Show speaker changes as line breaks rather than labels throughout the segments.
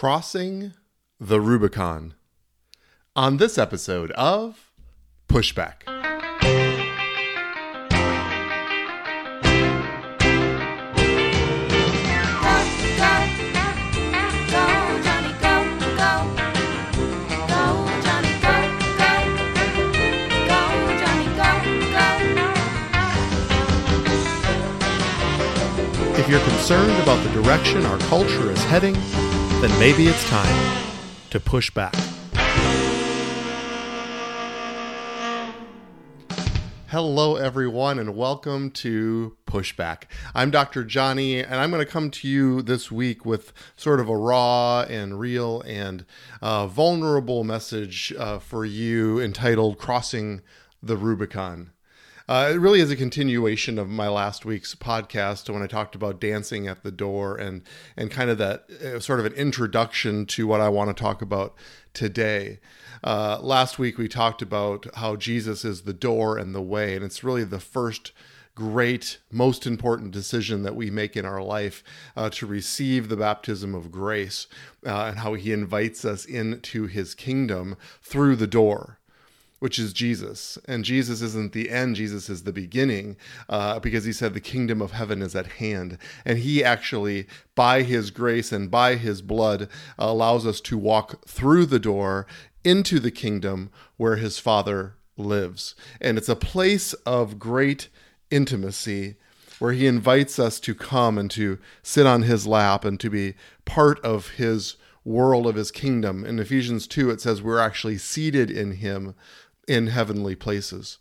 Crossing the Rubicon. On this episode of Pushback. If you're concerned about the direction our culture is heading, then maybe it's time to push back. Hello, everyone, and welcome to Pushback. I'm Dr. Johnny, and I'm going to come to you this week with sort of a raw and real and uh, vulnerable message uh, for you entitled Crossing the Rubicon. Uh, it really is a continuation of my last week's podcast when I talked about dancing at the door and and kind of that uh, sort of an introduction to what I want to talk about today. Uh, last week we talked about how Jesus is the door and the way, and it's really the first great, most important decision that we make in our life uh, to receive the baptism of grace uh, and how he invites us into his kingdom through the door which is Jesus. And Jesus isn't the end, Jesus is the beginning, uh, because he said the kingdom of heaven is at hand. And he actually, by his grace and by his blood, uh, allows us to walk through the door into the kingdom where his Father lives. And it's a place of great intimacy where he invites us to come and to sit on his lap and to be part of his world of his kingdom. In Ephesians 2, it says we're actually seated in him in heavenly places.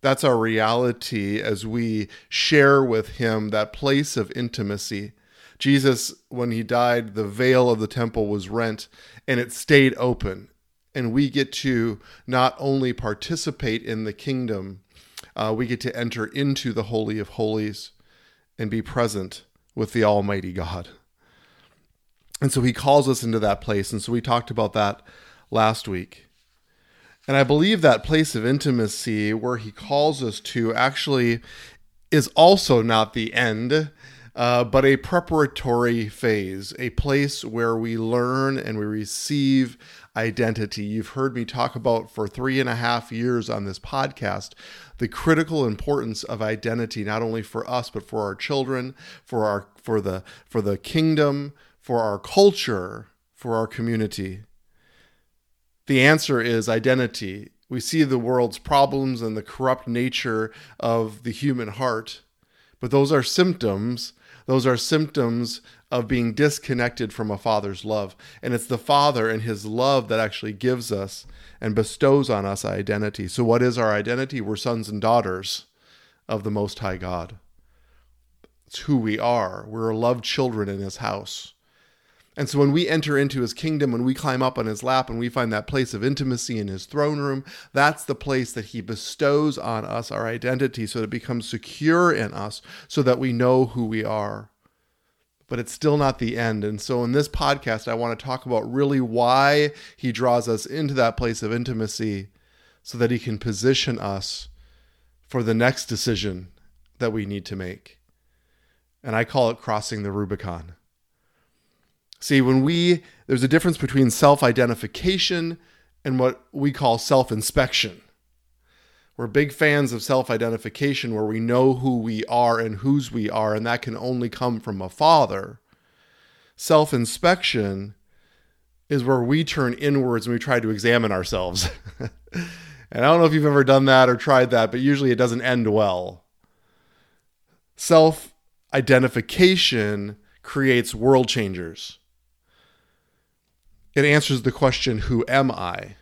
That's our reality as we share with him that place of intimacy. Jesus, when he died, the veil of the temple was rent and it stayed open. And we get to not only participate in the kingdom, uh, we get to enter into the Holy of Holies and be present with the Almighty God. And so he calls us into that place. And so we talked about that last week. And I believe that place of intimacy where he calls us to actually is also not the end, uh, but a preparatory phase, a place where we learn and we receive identity. You've heard me talk about for three and a half years on this podcast the critical importance of identity, not only for us but for our children, for our for the for the kingdom, for our culture, for our community. The answer is identity. We see the world's problems and the corrupt nature of the human heart, but those are symptoms. Those are symptoms of being disconnected from a father's love. And it's the father and his love that actually gives us and bestows on us identity. So, what is our identity? We're sons and daughters of the Most High God. It's who we are. We're loved children in his house. And so when we enter into his kingdom, when we climb up on his lap and we find that place of intimacy in his throne room, that's the place that he bestows on us our identity so that it becomes secure in us so that we know who we are. But it's still not the end. And so in this podcast, I want to talk about really why he draws us into that place of intimacy so that he can position us for the next decision that we need to make. And I call it crossing the Rubicon. See, when we, there's a difference between self identification and what we call self inspection. We're big fans of self identification where we know who we are and whose we are, and that can only come from a father. Self inspection is where we turn inwards and we try to examine ourselves. and I don't know if you've ever done that or tried that, but usually it doesn't end well. Self identification creates world changers. It answers the question, Who am I?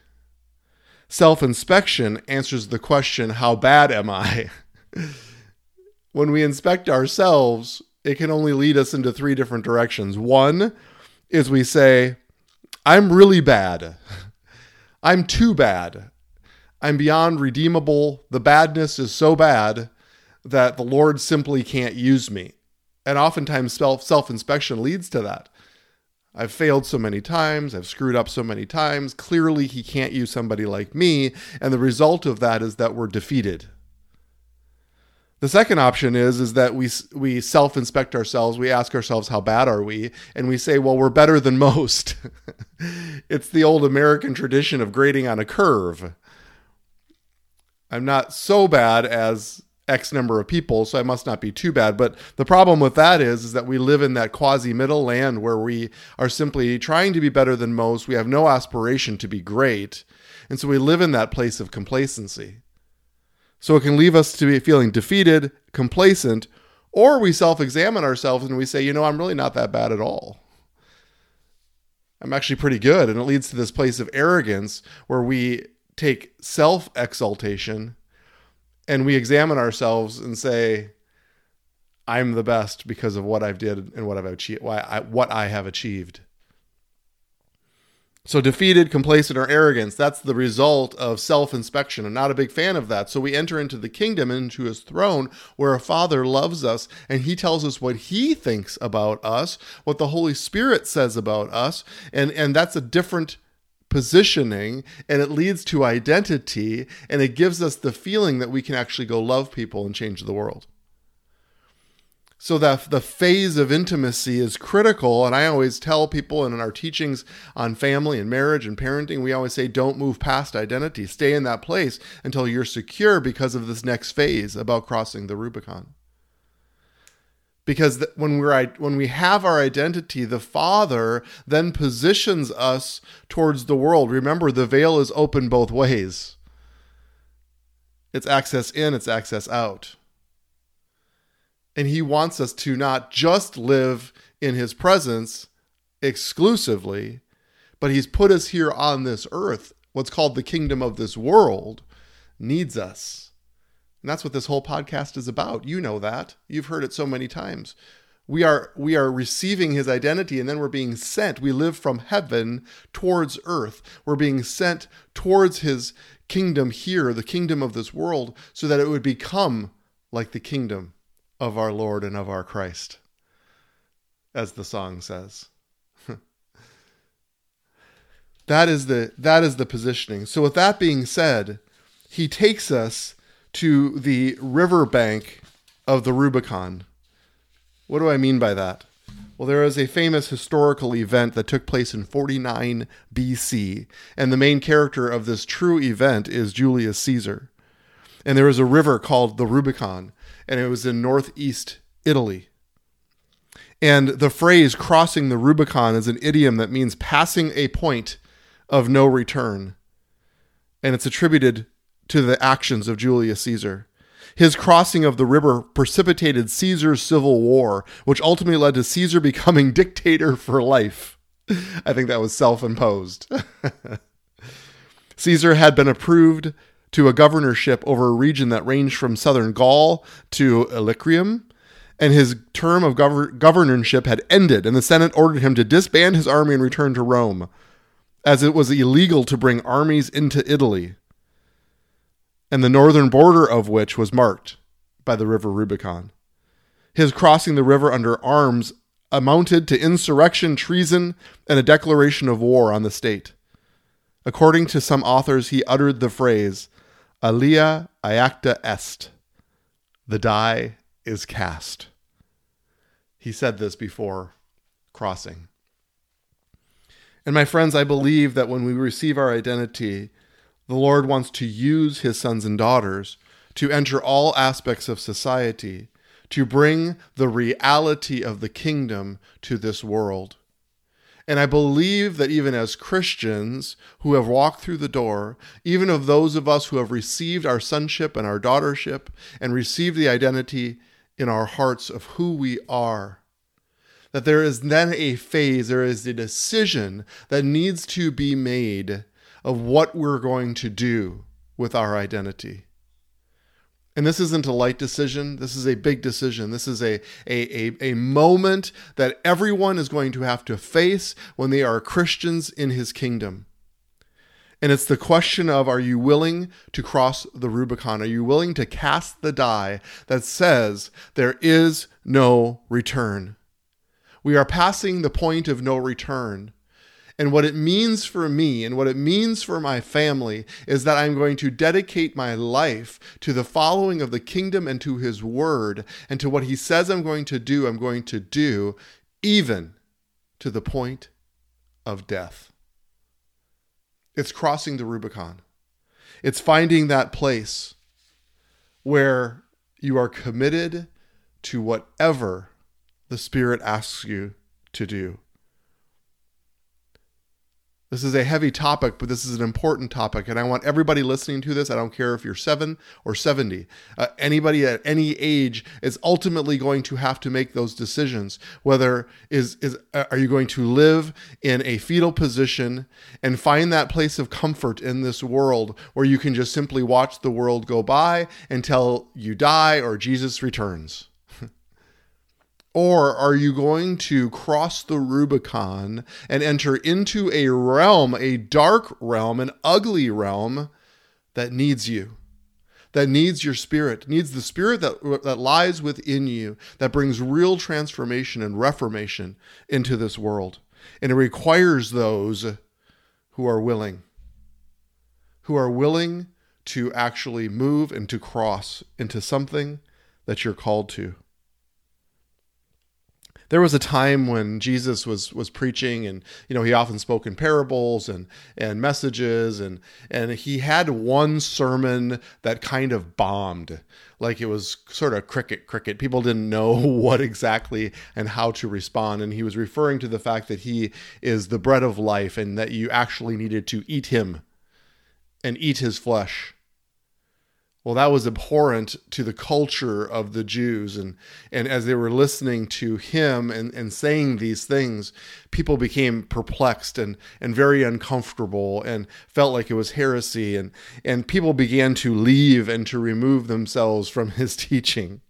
Self inspection answers the question, How bad am I? when we inspect ourselves, it can only lead us into three different directions. One is we say, I'm really bad. I'm too bad. I'm beyond redeemable. The badness is so bad that the Lord simply can't use me. And oftentimes self inspection leads to that. I've failed so many times. I've screwed up so many times. Clearly, he can't use somebody like me. And the result of that is that we're defeated. The second option is is that we we self-inspect ourselves, we ask ourselves how bad are we, and we say, well, we're better than most. it's the old American tradition of grading on a curve. I'm not so bad as X number of people, so I must not be too bad. But the problem with that is, is that we live in that quasi middle land where we are simply trying to be better than most. We have no aspiration to be great. And so we live in that place of complacency. So it can leave us to be feeling defeated, complacent, or we self examine ourselves and we say, you know, I'm really not that bad at all. I'm actually pretty good. And it leads to this place of arrogance where we take self exaltation and we examine ourselves and say, I'm the best because of what I've did and what I've achieved, why I, what I have achieved. So, defeated, complacent, or arrogance, that's the result of self inspection. I'm not a big fan of that. So, we enter into the kingdom, into his throne, where a father loves us and he tells us what he thinks about us, what the Holy Spirit says about us. And, and that's a different positioning and it leads to identity and it gives us the feeling that we can actually go love people and change the world. So that the phase of intimacy is critical and i always tell people and in our teachings on family and marriage and parenting we always say don't move past identity. Stay in that place until you're secure because of this next phase about crossing the rubicon because when we're when we have our identity the father then positions us towards the world remember the veil is open both ways it's access in it's access out and he wants us to not just live in his presence exclusively, but he's put us here on this earth. What's called the kingdom of this world needs us. And that's what this whole podcast is about. You know that. You've heard it so many times. We are we are receiving his identity and then we're being sent. We live from heaven towards earth. We're being sent towards his kingdom here, the kingdom of this world, so that it would become like the kingdom of our Lord and of our Christ, as the song says. that is the that is the positioning. So with that being said, he takes us to the riverbank of the Rubicon. What do I mean by that? Well, there is a famous historical event that took place in 49 BC, and the main character of this true event is Julius Caesar. And there is a river called the Rubicon, and it was in northeast Italy. And the phrase crossing the Rubicon is an idiom that means passing a point of no return. And it's attributed to the actions of Julius Caesar. His crossing of the river precipitated Caesar's civil war, which ultimately led to Caesar becoming dictator for life. I think that was self imposed. Caesar had been approved to a governorship over a region that ranged from southern Gaul to Illyricum, and his term of gov- governorship had ended, and the Senate ordered him to disband his army and return to Rome, as it was illegal to bring armies into Italy, and the northern border of which was marked by the river Rubicon. His crossing the river under arms amounted to insurrection, treason, and a declaration of war on the state. According to some authors, he uttered the phrase, Alea iacta est. The die is cast. He said this before crossing. And my friends, I believe that when we receive our identity, the Lord wants to use his sons and daughters to enter all aspects of society, to bring the reality of the kingdom to this world. And I believe that even as Christians who have walked through the door, even of those of us who have received our sonship and our daughtership and received the identity in our hearts of who we are, that there is then a phase, there is a decision that needs to be made of what we're going to do with our identity. And this isn't a light decision. This is a big decision. This is a, a, a, a, moment that everyone is going to have to face when they are Christians in his kingdom. And it's the question of are you willing to cross the Rubicon? Are you willing to cast the die that says there is no return? We are passing the point of no return. And what it means for me and what it means for my family is that I'm going to dedicate my life to the following of the kingdom and to his word and to what he says I'm going to do, I'm going to do, even to the point of death. It's crossing the Rubicon. It's finding that place where you are committed to whatever the Spirit asks you to do. This is a heavy topic, but this is an important topic. And I want everybody listening to this, I don't care if you're seven or 70, uh, anybody at any age is ultimately going to have to make those decisions. Whether is, is, uh, are you going to live in a fetal position and find that place of comfort in this world where you can just simply watch the world go by until you die or Jesus returns? Or are you going to cross the Rubicon and enter into a realm, a dark realm, an ugly realm that needs you? That needs your spirit, needs the spirit that, that lies within you, that brings real transformation and reformation into this world. And it requires those who are willing, who are willing to actually move and to cross into something that you're called to there was a time when Jesus was was preaching and you know he often spoke in parables and and messages and and he had one sermon that kind of bombed. Like it was sort of cricket cricket. People didn't know what exactly and how to respond. And he was referring to the fact that he is the bread of life and that you actually needed to eat him and eat his flesh well, that was abhorrent to the culture of the Jews. And, and as they were listening to him and, and saying these things, people became perplexed and, and very uncomfortable and felt like it was heresy. And, and people began to leave and to remove themselves from his teaching.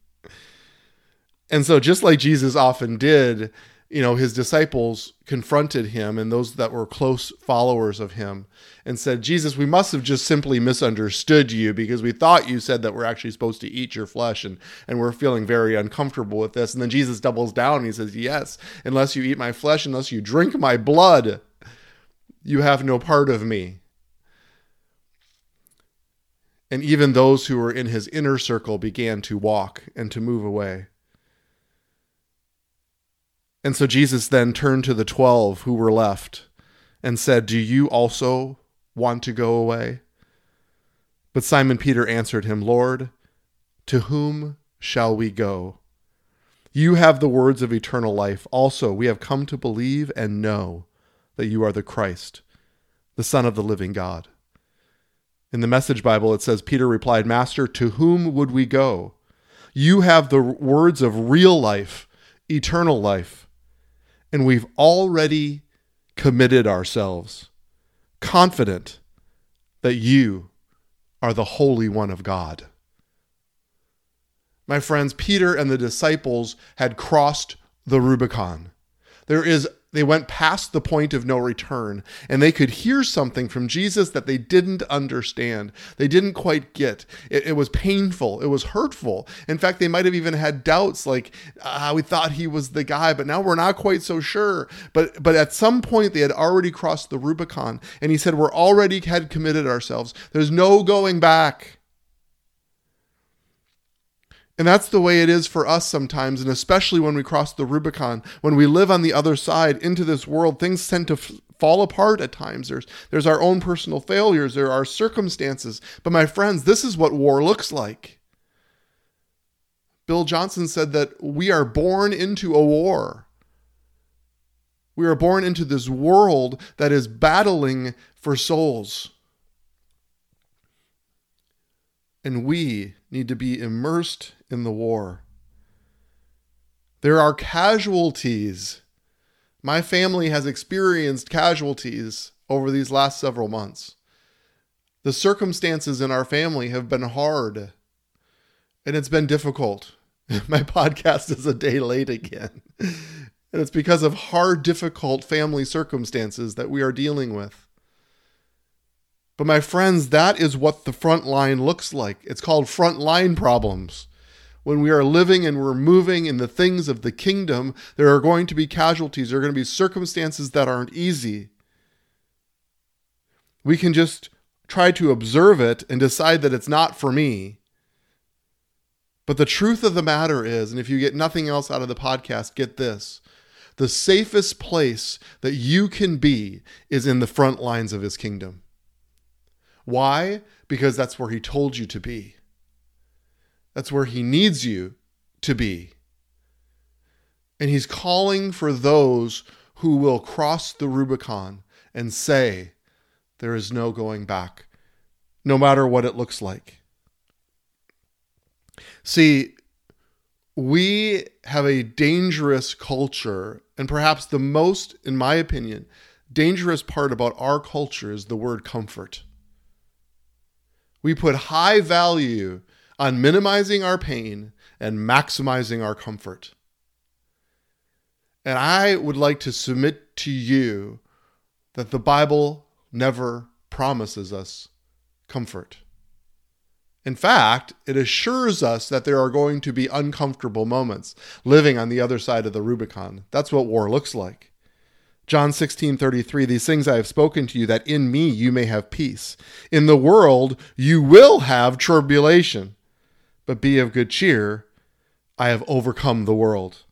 And so, just like Jesus often did, you know, his disciples confronted him and those that were close followers of him and said, Jesus, we must have just simply misunderstood you because we thought you said that we're actually supposed to eat your flesh and, and we're feeling very uncomfortable with this. And then Jesus doubles down and he says, Yes, unless you eat my flesh, unless you drink my blood, you have no part of me. And even those who were in his inner circle began to walk and to move away. And so Jesus then turned to the 12 who were left and said, Do you also want to go away? But Simon Peter answered him, Lord, to whom shall we go? You have the words of eternal life. Also, we have come to believe and know that you are the Christ, the Son of the living God. In the Message Bible, it says, Peter replied, Master, to whom would we go? You have the words of real life, eternal life and we've already committed ourselves, confident that you are the Holy One of God. My friends, Peter and the disciples had crossed the Rubicon. There is they went past the point of no return and they could hear something from Jesus that they didn't understand. They didn't quite get. It, it was painful. It was hurtful. In fact, they might have even had doubts like, ah, we thought he was the guy, but now we're not quite so sure. But, but at some point, they had already crossed the Rubicon and he said, We're already had committed ourselves. There's no going back. And that's the way it is for us sometimes, and especially when we cross the Rubicon, when we live on the other side into this world, things tend to f- fall apart at times. There's there's our own personal failures, there are circumstances. But my friends, this is what war looks like. Bill Johnson said that we are born into a war. We are born into this world that is battling for souls. And we need to be immersed in the war. There are casualties. My family has experienced casualties over these last several months. The circumstances in our family have been hard and it's been difficult. My podcast is a day late again. And it's because of hard, difficult family circumstances that we are dealing with. But my friends, that is what the front line looks like. It's called front line problems. When we are living and we're moving in the things of the kingdom, there are going to be casualties. There are going to be circumstances that aren't easy. We can just try to observe it and decide that it's not for me. But the truth of the matter is, and if you get nothing else out of the podcast, get this the safest place that you can be is in the front lines of his kingdom. Why? Because that's where he told you to be. That's where he needs you to be. And he's calling for those who will cross the Rubicon and say, There is no going back, no matter what it looks like. See, we have a dangerous culture, and perhaps the most, in my opinion, dangerous part about our culture is the word comfort. We put high value on minimizing our pain and maximizing our comfort. And I would like to submit to you that the Bible never promises us comfort. In fact, it assures us that there are going to be uncomfortable moments living on the other side of the Rubicon. That's what war looks like. John 16, 33, these things I have spoken to you, that in me you may have peace. In the world you will have tribulation, but be of good cheer. I have overcome the world.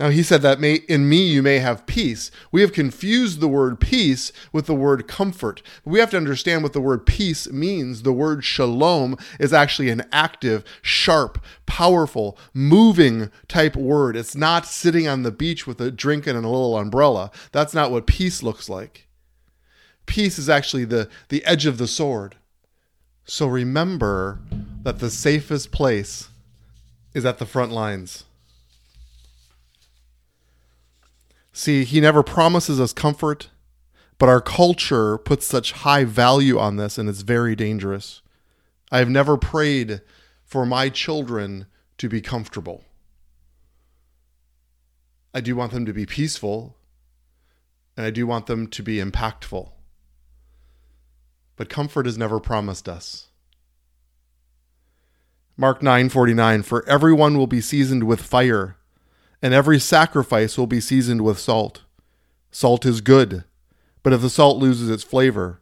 Now he said that may, in me you may have peace. We have confused the word peace with the word comfort. we have to understand what the word peace means. The word shalom is actually an active, sharp, powerful, moving type word. It's not sitting on the beach with a drink and a little umbrella. That's not what peace looks like. Peace is actually the, the edge of the sword. So remember that the safest place is at the front lines. See, he never promises us comfort, but our culture puts such high value on this, and it's very dangerous. I have never prayed for my children to be comfortable. I do want them to be peaceful, and I do want them to be impactful. But comfort is never promised us. Mark 9:49 For everyone will be seasoned with fire and every sacrifice will be seasoned with salt. Salt is good, but if the salt loses its flavor,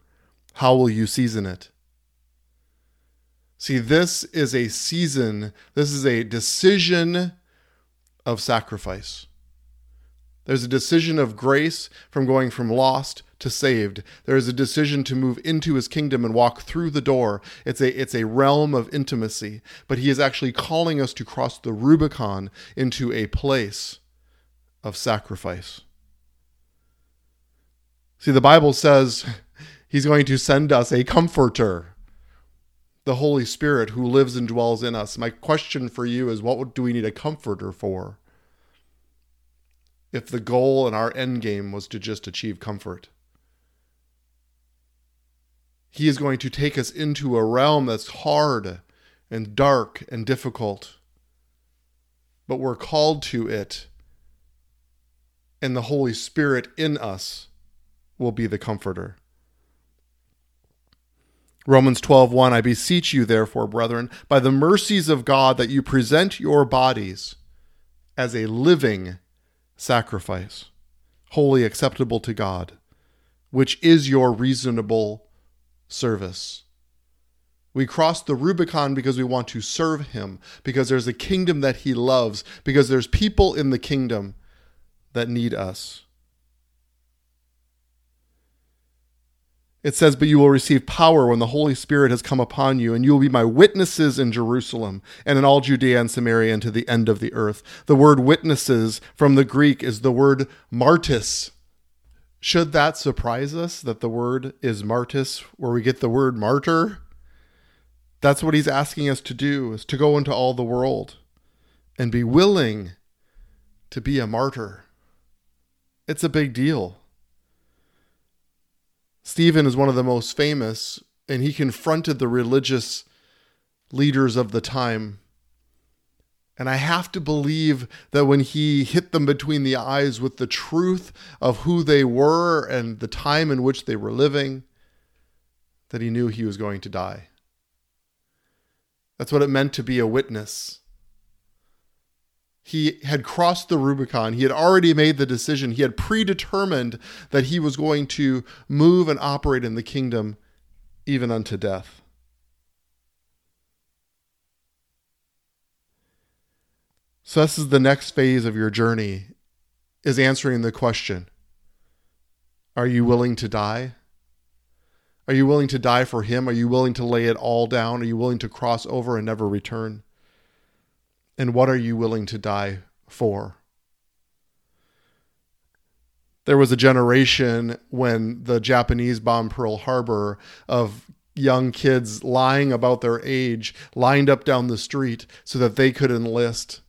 how will you season it? See, this is a season, this is a decision of sacrifice. There's a decision of grace from going from lost to saved. There is a decision to move into his kingdom and walk through the door. It's a it's a realm of intimacy, but he is actually calling us to cross the Rubicon into a place of sacrifice. See, the Bible says he's going to send us a comforter, the Holy Spirit who lives and dwells in us. My question for you is what do we need a comforter for? If the goal and our end game was to just achieve comfort. He is going to take us into a realm that's hard and dark and difficult. But we're called to it, and the Holy Spirit in us will be the comforter. Romans 12:1 I beseech you therefore brethren by the mercies of God that you present your bodies as a living sacrifice wholly acceptable to God which is your reasonable service. We cross the Rubicon because we want to serve him, because there's a kingdom that he loves, because there's people in the kingdom that need us. It says, But you will receive power when the Holy Spirit has come upon you, and you will be my witnesses in Jerusalem and in all Judea and Samaria and to the end of the earth. The word witnesses from the Greek is the word martis, should that surprise us that the word is martis, where we get the word martyr? That's what he's asking us to do, is to go into all the world and be willing to be a martyr. It's a big deal. Stephen is one of the most famous, and he confronted the religious leaders of the time and I have to believe that when he hit them between the eyes with the truth of who they were and the time in which they were living, that he knew he was going to die. That's what it meant to be a witness. He had crossed the Rubicon. He had already made the decision. He had predetermined that he was going to move and operate in the kingdom even unto death. So this is the next phase of your journey is answering the question Are you willing to die? Are you willing to die for him? Are you willing to lay it all down? Are you willing to cross over and never return? And what are you willing to die for? There was a generation when the Japanese bombed Pearl Harbor of young kids lying about their age lined up down the street so that they could enlist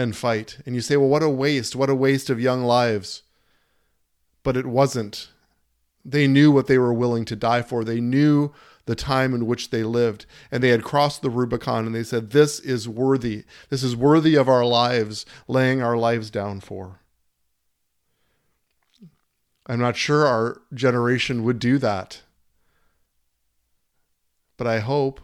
and fight. And you say, well, what a waste. What a waste of young lives. But it wasn't. They knew what they were willing to die for. They knew the time in which they lived. And they had crossed the Rubicon and they said, This is worthy. This is worthy of our lives, laying our lives down for. I'm not sure our generation would do that. But I hope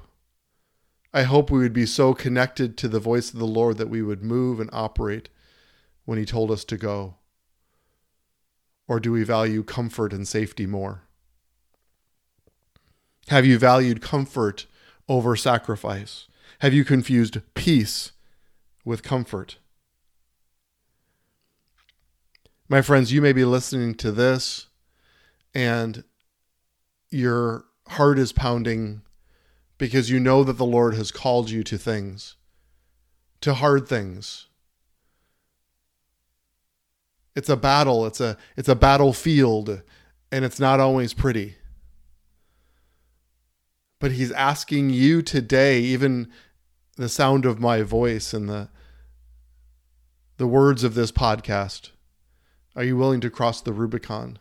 I hope we would be so connected to the voice of the Lord that we would move and operate when He told us to go. Or do we value comfort and safety more? Have you valued comfort over sacrifice? Have you confused peace with comfort? My friends, you may be listening to this and your heart is pounding because you know that the Lord has called you to things, to hard things. It's a battle, it's a it's a battlefield and it's not always pretty. But he's asking you today, even the sound of my voice and the the words of this podcast, are you willing to cross the Rubicon?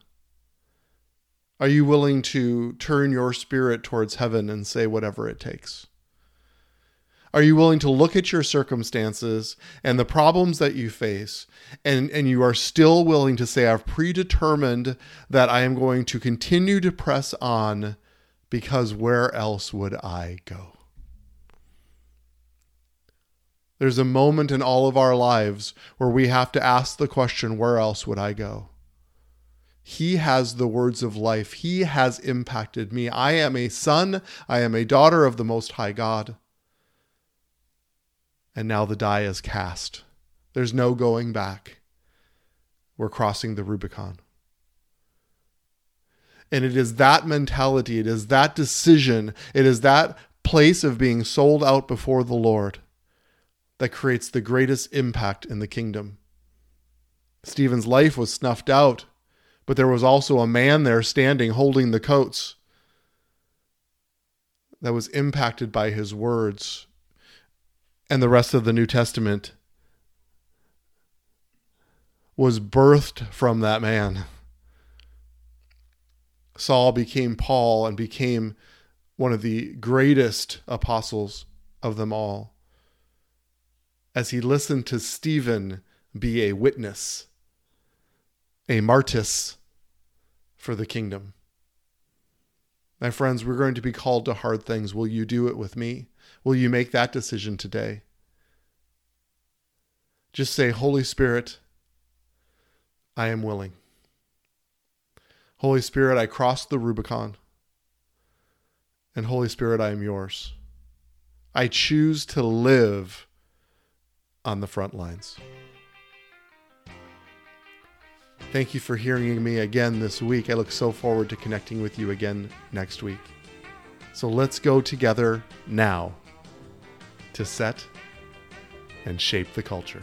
Are you willing to turn your spirit towards heaven and say whatever it takes? Are you willing to look at your circumstances and the problems that you face, and, and you are still willing to say, I've predetermined that I am going to continue to press on because where else would I go? There's a moment in all of our lives where we have to ask the question, Where else would I go? He has the words of life. He has impacted me. I am a son. I am a daughter of the Most High God. And now the die is cast. There's no going back. We're crossing the Rubicon. And it is that mentality, it is that decision, it is that place of being sold out before the Lord that creates the greatest impact in the kingdom. Stephen's life was snuffed out but there was also a man there standing holding the coats that was impacted by his words. And the rest of the New Testament was birthed from that man. Saul became Paul and became one of the greatest apostles of them all as he listened to Stephen be a witness a martis for the kingdom. My friends, we're going to be called to hard things. Will you do it with me? Will you make that decision today? Just say, Holy Spirit, I am willing. Holy Spirit, I crossed the Rubicon. And Holy Spirit, I am yours. I choose to live on the front lines. Thank you for hearing me again this week. I look so forward to connecting with you again next week. So let's go together now to set and shape the culture.